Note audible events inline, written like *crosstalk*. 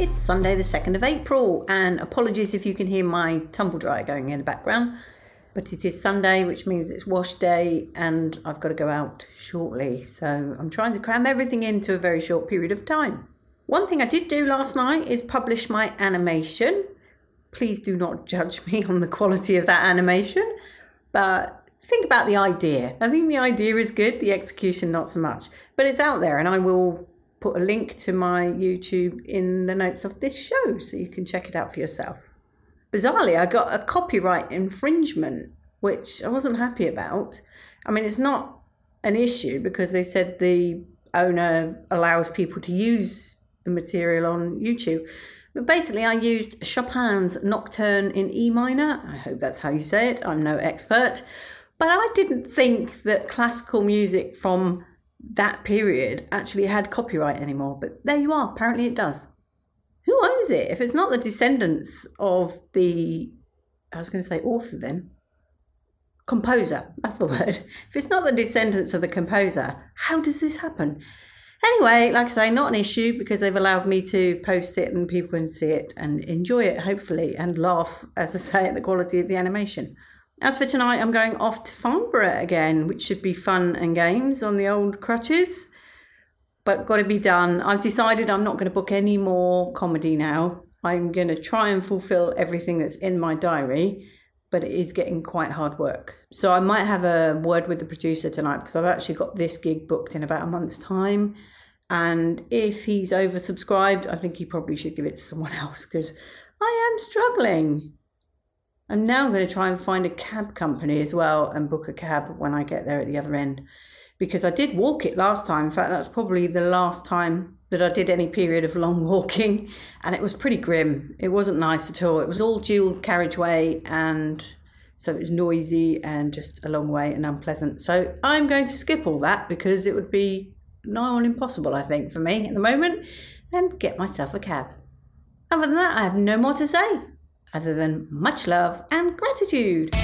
It's Sunday, the 2nd of April, and apologies if you can hear my tumble dryer going in the background. But it is Sunday, which means it's wash day, and I've got to go out shortly. So I'm trying to cram everything into a very short period of time. One thing I did do last night is publish my animation. Please do not judge me on the quality of that animation, but think about the idea. I think the idea is good, the execution not so much. But it's out there, and I will put a link to my YouTube in the notes of this show so you can check it out for yourself. Bizarrely, I got a copyright infringement, which I wasn't happy about. I mean, it's not an issue because they said the owner allows people to use the material on YouTube. But basically, I used Chopin's Nocturne in E minor. I hope that's how you say it. I'm no expert. But I didn't think that classical music from that period actually had copyright anymore. But there you are. Apparently, it does. Who owns it? If it's not the descendants of the, I was going to say author then, composer. That's the *laughs* word. If it's not the descendants of the composer, how does this happen? Anyway, like I say, not an issue because they've allowed me to post it and people can see it and enjoy it, hopefully, and laugh, as I say, at the quality of the animation. As for tonight, I'm going off to Farnborough again, which should be fun and games on the old crutches. But got to be done. I've decided I'm not going to book any more comedy now. I'm going to try and fulfill everything that's in my diary, but it is getting quite hard work. So I might have a word with the producer tonight because I've actually got this gig booked in about a month's time. And if he's oversubscribed, I think he probably should give it to someone *laughs* else because I am struggling. I'm now going to try and find a cab company as well and book a cab when I get there at the other end because I did walk it last time. In fact, that's probably the last time that I did any period of long *laughs* walking, and it was pretty grim. It wasn't nice at all. It was all dual carriageway, and so it was noisy and just a long way and unpleasant. So I'm going to skip all that because it would be nigh on impossible, I think, for me at the moment, and get myself a cab. Other than that, I have no more to say other than much love and gratitude.